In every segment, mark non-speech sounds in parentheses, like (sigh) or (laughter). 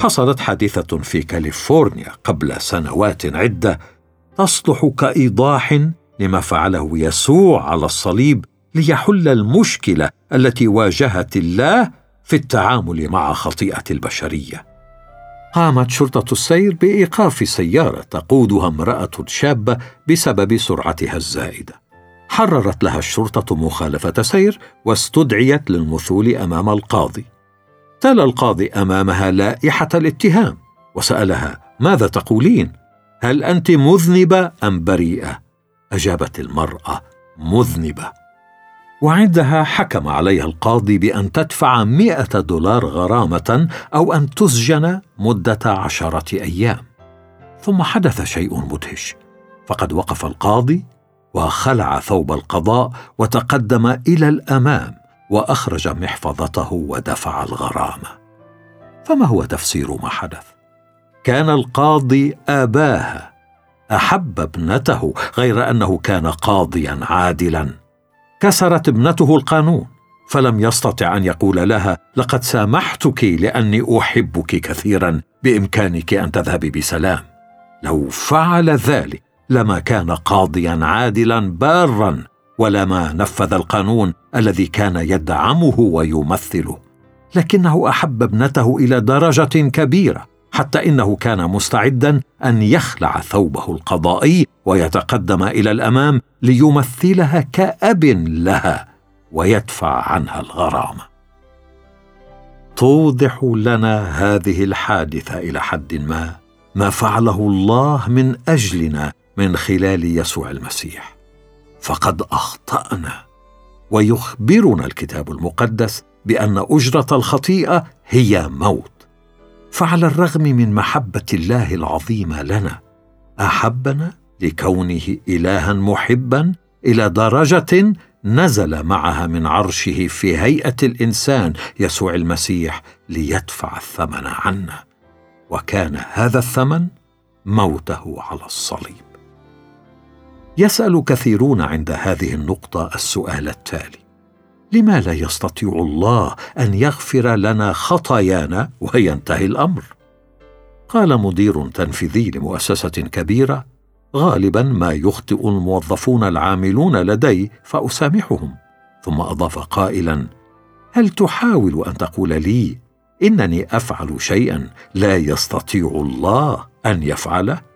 حصلت حادثة في كاليفورنيا قبل سنوات عدة تصلح كإيضاح لما فعله يسوع على الصليب ليحل المشكلة التي واجهت الله في التعامل مع خطيئة البشرية. قامت شرطة السير بإيقاف سيارة تقودها امرأة شابه بسبب سرعتها الزائدة. حررت لها الشرطة مخالفة سير واستدعيت للمثول أمام القاضي. تلا القاضي أمامها لائحة الاتهام وسألها ماذا تقولين؟ هل أنت مذنبة أم بريئة؟ أجابت المرأة مذنبة. وعندها حكم عليها القاضي بأن تدفع مئة دولار غرامة أو أن تسجن مدة عشرة أيام. ثم حدث شيء مدهش. فقد وقف القاضي وخلع ثوب القضاء وتقدم إلى الأمام. وأخرج محفظته ودفع الغرامة فما هو تفسير ما حدث؟ كان القاضي آباها أحب ابنته غير أنه كان قاضيا عادلا. كسرت ابنته القانون فلم يستطع أن يقول لها لقد سامحتك لأني أحبك كثيرا بإمكانك أن تذهبي بسلام. لو فعل ذلك لما كان قاضيا عادلا بارا ولما نفذ القانون الذي كان يدعمه ويمثله. لكنه أحب ابنته إلى درجة كبيرة حتى إنه كان مستعدا أن يخلع ثوبه القضائي ويتقدم إلى الأمام ليمثلها كأب لها ويدفع عنها الغرامه توضح لنا هذه الحادثة إلى حد ما ما فعله الله من أجلنا من خلال يسوع المسيح. فقد أخطأنا. ويخبرنا الكتاب المقدس بأن أجرة الخطيئة هي موت. فعلى الرغم من محبة الله العظيمة لنا أحبنا لكونه إلها محبا إلى درجة نزل معها من عرشه في هيئة الإنسان يسوع المسيح ليدفع الثمن عنا. وكان هذا الثمن موته على الصليب. يسأل كثيرون عند هذه النقطة السؤال التالي. لما لا يستطيع الله أن يغفر لنا خطايانا وينتهي الأمر؟ قال مدير تنفيذي لمؤسسة كبيرة غالبا ما يخطئ الموظفون العاملون لدي فأسامحهم. ثم أضاف قائلا هل تحاول أن تقول لي إنني أفعل شيئا لا يستطيع الله أن يفعله؟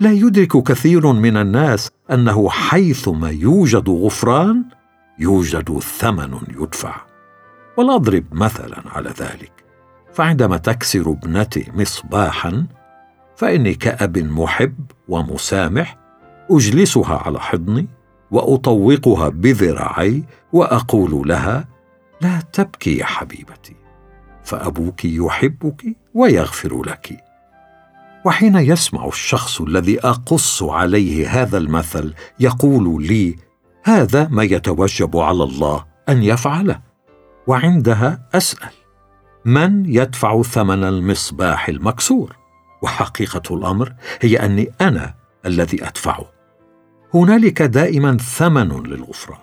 لا يدرك كثير من الناس أنه حيثما يوجد غفران يوجد ثمن يدفع. ولأضرب مثلا على ذلك. فعندما تكسر ابنتي مصباحا فإني كأب محب ومسامح أجلسها على حضني وأطوقها بذراعي وأقول لها لا تبكي يا حبيبتي فأبوك يحبك ويغفر لك. وحين يسمع الشخص الذي أقص عليه هذا المثل يقول لي هذا ما يتوجب على الله أن يفعله وعندها أسأل من يدفع ثمن المصباح المكسور؟ وحقيقة الأمر هي أني أنا الذي أدفعه. هنالك دائما ثمن للغفران.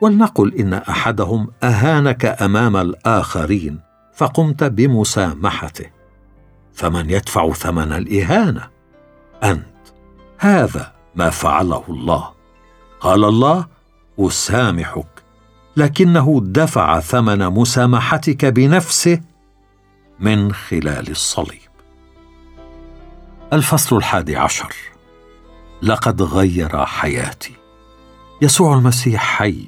ولنقل إن أحدهم أهانك أمام الآخرين فقمت بمسامحته. فمن يدفع ثمن الإهانة. أنت هذا ما فعله الله. قال الله أسامحك لكنه دفع ثمن مسامحتك بنفسه من خلال الصليب. الفصل الحادي عشر. لقد غير حياتي. يسوع المسيح حي.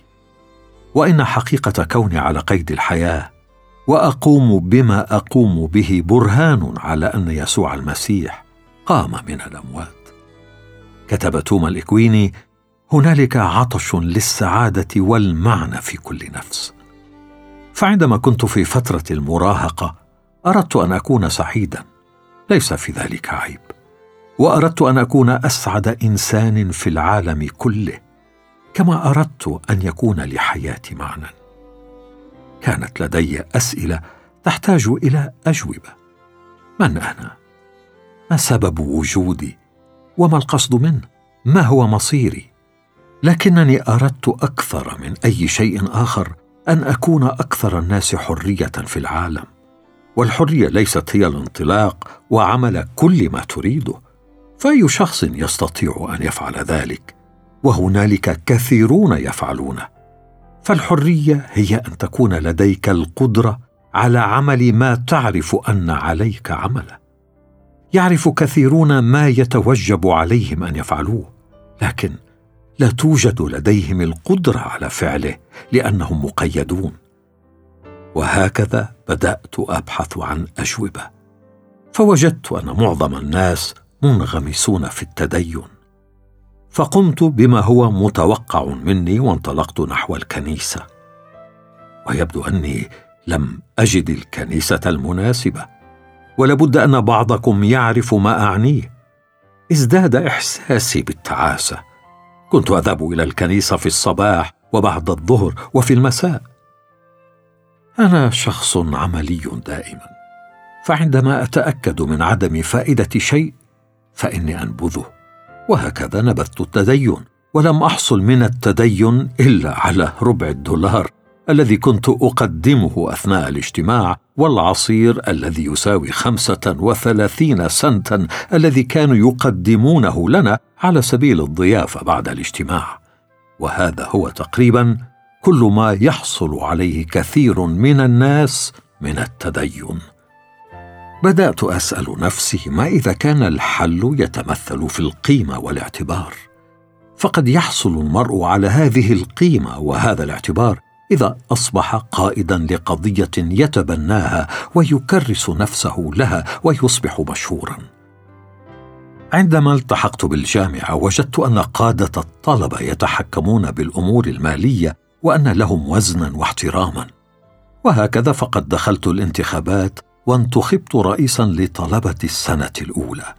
وإن حقيقة كوني على قيد الحياة وأقوم بما أقوم به برهان على أن يسوع المسيح قام من الأموات. كتب توما الإكويني هنالك عطش للسعادة والمعنى في كل نفس. فعندما كنت في فترة المراهقة أردت أن أكون سعيدا ليس في ذلك عيب. وأردت أن أكون أسعد إنسان في العالم كله كما أردت أن يكون لحياتي معنى كانت لدي أسئلة تحتاج إلى أجوبة. من أنا؟ ما سبب وجودي؟ وما القصد منه؟ ما هو مصيري؟ لكنني أردت أكثر من أي شيء آخر أن أكون أكثر الناس حرية في العالم. والحرية ليست هي الانطلاق وعمل كل ما تريده. فأي شخص يستطيع أن يفعل ذلك؟ وهنالك كثيرون يفعلونه. فالحرية هي أن تكون لديك القدرة على عمل ما تعرف أن عليك عمله. يعرف كثيرون ما يتوجب عليهم أن يفعلوه لكن لا توجد لديهم القدرة على فعله لأنهم مقيدون. وهكذا بدأت أبحث عن أجوبة. فوجدت أن معظم الناس منغمسون في التدين. فقمت بما هو متوقع مني وانطلقت نحو الكنيسة. ويبدو أني لم أجد الكنيسة المناسبة ولابد أن بعضكم يعرف ما أعنيه. ازداد إحساسي بالتعاسة. كنت أذهب إلى الكنيسة في الصباح وبعد الظهر وفي المساء. أنا شخص عملي دائما فعندما أتأكد من عدم فائدة شيء فإني أنبذه. وهكذا نبذت التدين. ولم أحصل من التدين إلا على ربع الدولار الذي كنت أقدمه أثناء الاجتماع والعصير الذي يساوي خمسة وثلاثين سنتا الذي كانوا يقدمونه لنا على سبيل الضيافة بعد الاجتماع. وهذا هو تقريبا كل ما يحصل عليه كثير من الناس من التدين. بدأت أسأل نفسي ما إذا كان الحل يتمثل في القيمة والاعتبار؟ فقد يحصل المرء على هذه القيمة وهذا الاعتبار إذا أصبح قائدا لقضية يتبناها ويكرس نفسه لها ويصبح مشهورا. عندما التحقت بالجامعة وجدت أن قادة الطلبة يتحكمون بالأمور المالية وأن لهم وزنا واحتراما. وهكذا فقد دخلت الانتخابات وانتخبت رئيسا لطلبة السنة الأولى.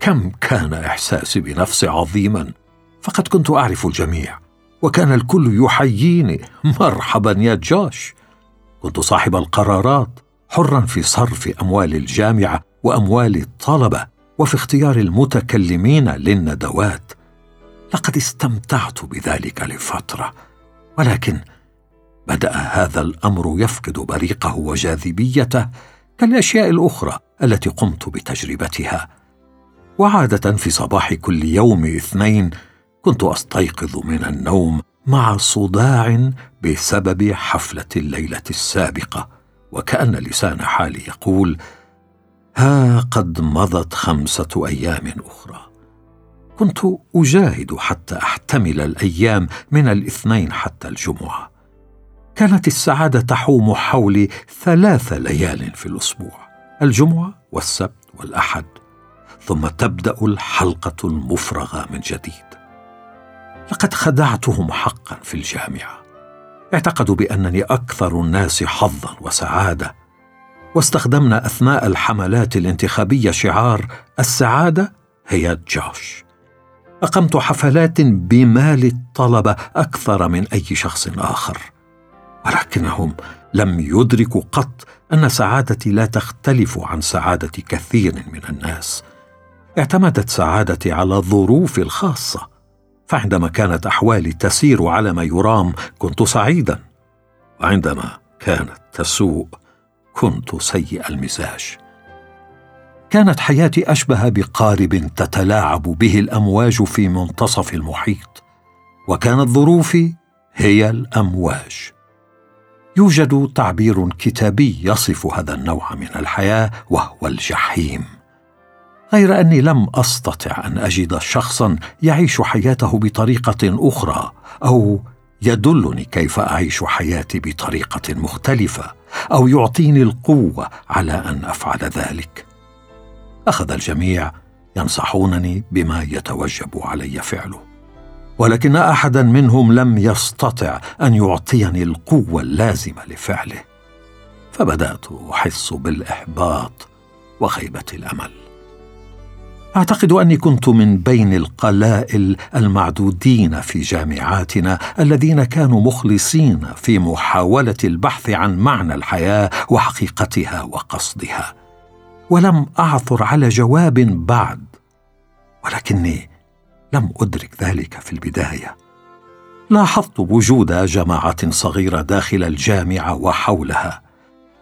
كم كان إحساسي بنفسي عظيما. فقد كنت أعرف الجميع. وكان الكل يحييني. مرحبا يا جوش. كنت صاحب القرارات. حرا في صرف أموال الجامعة وأموال الطلبة. وفي اختيار المتكلمين للندوات. لقد استمتعت بذلك لفترة. ولكن بدأ هذا الأمر يفقد بريقه وجاذبيته. كالأشياء الأخرى التي قمت بتجربتها. وعادة في صباح كل يوم اثنين كنت أستيقظ من النوم مع صداع بسبب حفلة الليلة السابقة وكأن لسان حالي يقول ها قد مضت خمسة أيام أخرى. كنت أجاهد حتى أحتمل الأيام من الاثنين حتى الجمعة. كانت السعادة تحوم حولي ثلاث ليال في الأسبوع الجمعة والسبت والأحد ثم تبدأ الحلقة المفرغة من جديد. لقد خدعتهم حقا في الجامعة. اعتقدوا بأنني أكثر الناس حظا وسعادة واستخدمنا أثناء الحملات الانتخابية شعار السعادة هي جوش أقمت حفلات بمال الطلبة أكثر من أي شخص آخر. ولكنهم لم يدركوا قط أن سعادتي لا تختلف عن سعادة كثير من الناس. اعتمدت سعادتي على ظروفي الخاصة فعندما كانت أحوالي تسير على ما يرام كنت سعيدا وعندما كانت تسوء كنت سيء المزاج. كانت حياتي أشبه بقارب تتلاعب به الأمواج في منتصف المحيط وكانت ظروفي هي الأمواج. يوجد تعبير كتابي يصف هذا النوع من الحياة وهو الجحيم. غير أني لم أستطع أن أجد شخصا يعيش حياته بطريقة أخرى أو يدلني كيف أعيش حياتي بطريقة مختلفة أو يعطيني القوة على أن أفعل ذلك. أخذ الجميع ينصحونني بما يتوجب علي فعله. ولكن أحدا منهم لم يستطع أن يعطيني القوة اللازمة لفعله. فبدأت أحس بالإحباط وخيبة الأمل. أعتقد أني كنت من بين القلائل المعدودين في جامعاتنا الذين كانوا مخلصين في محاولة البحث عن معنى الحياة وحقيقتها وقصدها. ولم أعثر على جواب بعد. ولكني لم أدرك ذلك في البداية. لاحظت وجود جماعة صغيرة داخل الجامعة وحولها.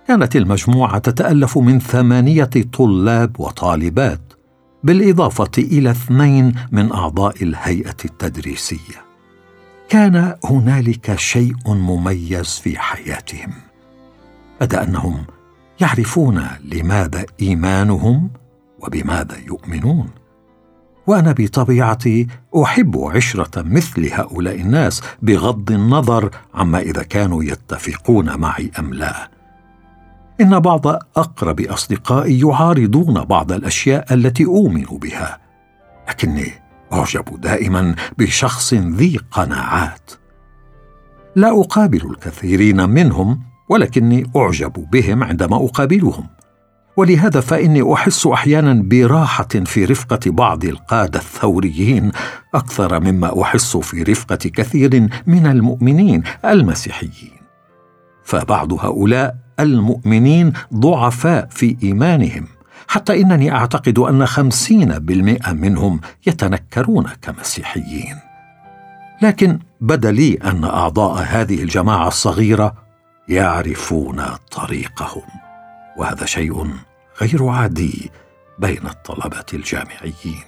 كانت المجموعة تتألف من ثمانية طلاب وطالبات بالإضافة إلى اثنين من أعضاء الهيئة التدريسية. كان هنالك شيء مميز في حياتهم بدا أنهم يعرفون لماذا إيمانهم وبماذا يؤمنون. وأنا بطبيعتي أحب عشرة مثل هؤلاء الناس بغض النظر عما إذا كانوا يتفقون معي أم لا. إن بعض أقرب أصدقائي يعارضون بعض الأشياء التي أؤمن بها لكني أعجب دائما بشخص ذي قناعات. لا أقابل الكثيرين منهم ولكني أعجب بهم عندما أقابلهم. ولهذا فإني أحس أحيانا براحة في رفقة بعض القادة الثوريين أكثر مما أحس في رفقة كثير من المؤمنين المسيحيين. فبعض هؤلاء المؤمنين ضعفاء في إيمانهم حتى إنني أعتقد أن خمسين بالمئة منهم يتنكرون كمسيحيين. لكن بدا لي أن أعضاء هذه الجماعة الصغيرة يعرفون طريقهم. وهذا شيء غير عادي بين الطلبة الجامعيين.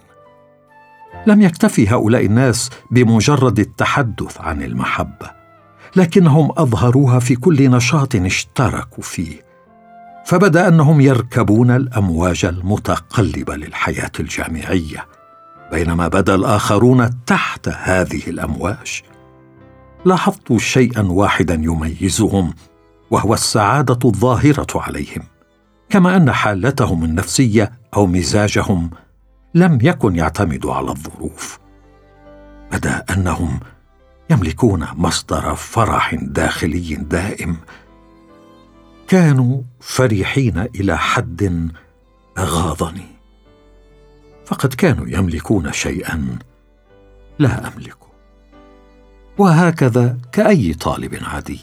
لم يكتفي هؤلاء الناس بمجرد التحدث عن المحبة لكنهم أظهروها في كل نشاط اشتركوا فيه فبدأ أنهم يركبون الأمواج المتقلبة للحياة الجامعية بينما بدأ الآخرون تحت هذه الأمواج. لاحظت شيئا واحدا يميزهم وهو السعادة الظاهرة عليهم. كما أن حالتهم النفسية أو مزاجهم لم يكن يعتمد على الظروف. بدأ أنهم يملكون مصدر فرح داخلي دائم. كانوا فرحين إلى حد أغاظني. فقد كانوا يملكون شيئا لا املكه وهكذا كأي طالب عادي.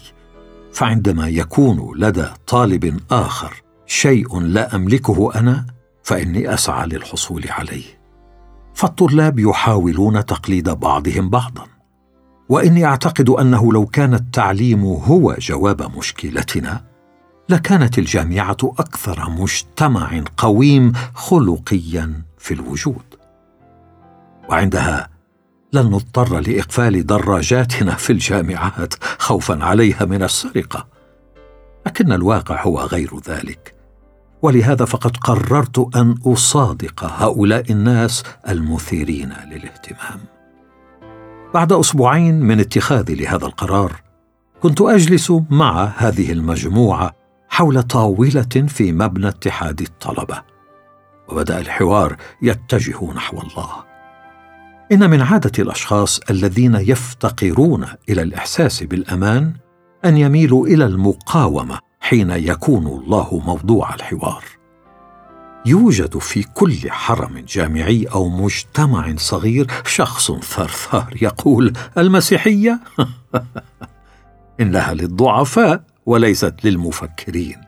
فعندما يكون لدى طالب آخر شيء لا أملكه أنا فإني أسعى للحصول عليه. فالطلاب يحاولون تقليد بعضهم بعضا. وإني أعتقد أنه لو كان التعليم هو جواب مشكلتنا لكانت الجامعة أكثر مجتمع قويم خلقيا في الوجود. وعندها لن نضطر لإقفال دراجاتنا في الجامعات خوفا عليها من السرقة. لكن الواقع هو غير ذلك. ولهذا فقد قررت أن أصادق هؤلاء الناس المثيرين للاهتمام. بعد أسبوعين من اتخاذي لهذا القرار كنت أجلس مع هذه المجموعة حول طاولة في مبنى اتحاد الطلبة وبدأ الحوار يتجه نحو الله. إن من عادة الأشخاص الذين يفتقرون إلى الإحساس بالأمان أن يميلوا إلى المقاومة حين يكون الله موضوع الحوار. يوجد في كل حرم جامعي أو مجتمع صغير شخص ثرثار يقول المسيحية؟ (laughs) إنها للضعفاء وليست للمفكرين.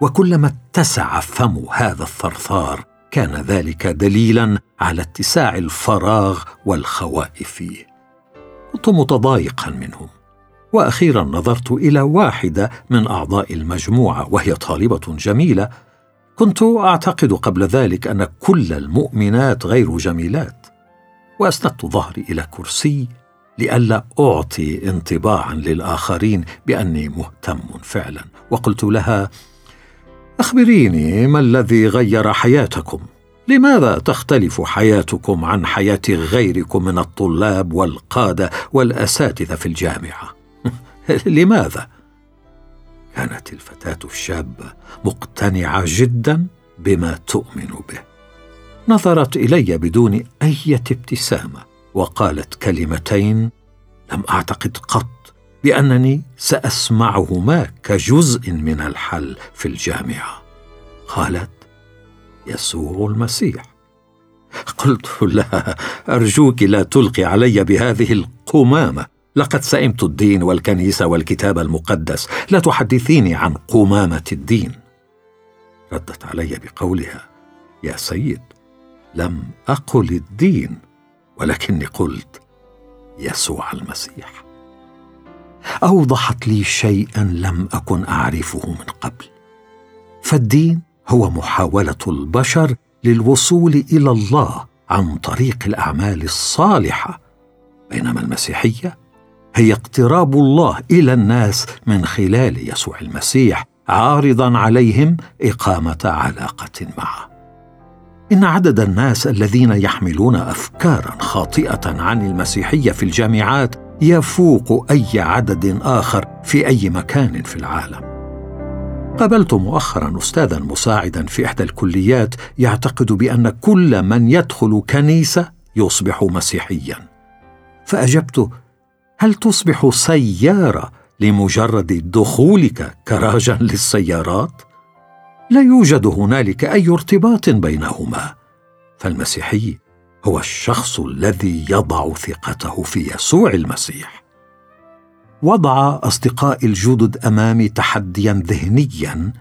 وكلما اتسع فم هذا الثرثار كان ذلك دليلا على اتساع الفراغ والخواء فيه. كنت متضايقا منهم. وأخيرا نظرت إلى واحدة من أعضاء المجموعة وهي طالبة جميلة. كنت أعتقد قبل ذلك أن كل المؤمنات غير جميلات. وأسندت ظهري إلى كرسي لئلا أعطي انطباعا للآخرين بأني مهتم فعلا. وقلت لها أخبريني ما الذي غير حياتكم؟ لماذا تختلف حياتكم عن حياة غيركم من الطلاب والقادة والأساتذة في الجامعة؟ (laughs) لماذا؟ كانت الفتاة الشابه مقتنعة جدا بما تؤمن به. نظرت إلي بدون أي ابتسامة وقالت كلمتين لم أعتقد قط بأنني سأسمعهما كجزء من الحل في الجامعة. قالت يسوع المسيح. قلت لها أرجوك لا تلقي علي بهذه القمامة. لقد سئمت الدين والكنيسة والكتاب المقدس. لا تحدثيني عن قمامة الدين. ردت علي بقولها يا سيد لم أقل الدين ولكني قلت يسوع المسيح. أوضحت لي شيئا لم أكن أعرفه من قبل. فالدين هو محاولة البشر للوصول إلى الله عن طريق الأعمال الصالحة بينما المسيحية هي اقتراب الله إلى الناس من خلال يسوع المسيح عارضا عليهم إقامة علاقة معه. إن عدد الناس الذين يحملون افكارا خاطئة عن المسيحية في الجامعات يفوق أي عدد آخر في أي مكان في العالم. قابلت مؤخرا استاذا مساعدا في إحدى الكليات يعتقد بأن كل من يدخل كنيسة يصبح مسيحيا. فأجبت هل تصبح سيارة لمجرد دخولك كراجا للسيارات؟ لا يوجد هنالك أي ارتباط بينهما. فالمسيحي هو الشخص الذي يضع ثقته في يسوع المسيح. وضع اصدقائي الجدد أمامي تحديا ذهنيا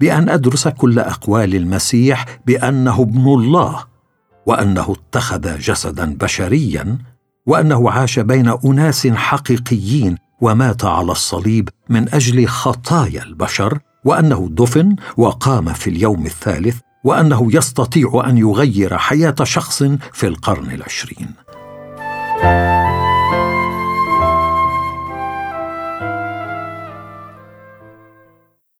بأن أدرس كل أقوال المسيح بأنه ابن الله وأنه اتخذ جسدا بشريا وأنه عاش بين أناس حقيقيين ومات على الصليب من أجل خطايا البشر وأنه دفن وقام في اليوم الثالث وأنه يستطيع أن يغير حياة شخص في القرن العشرين.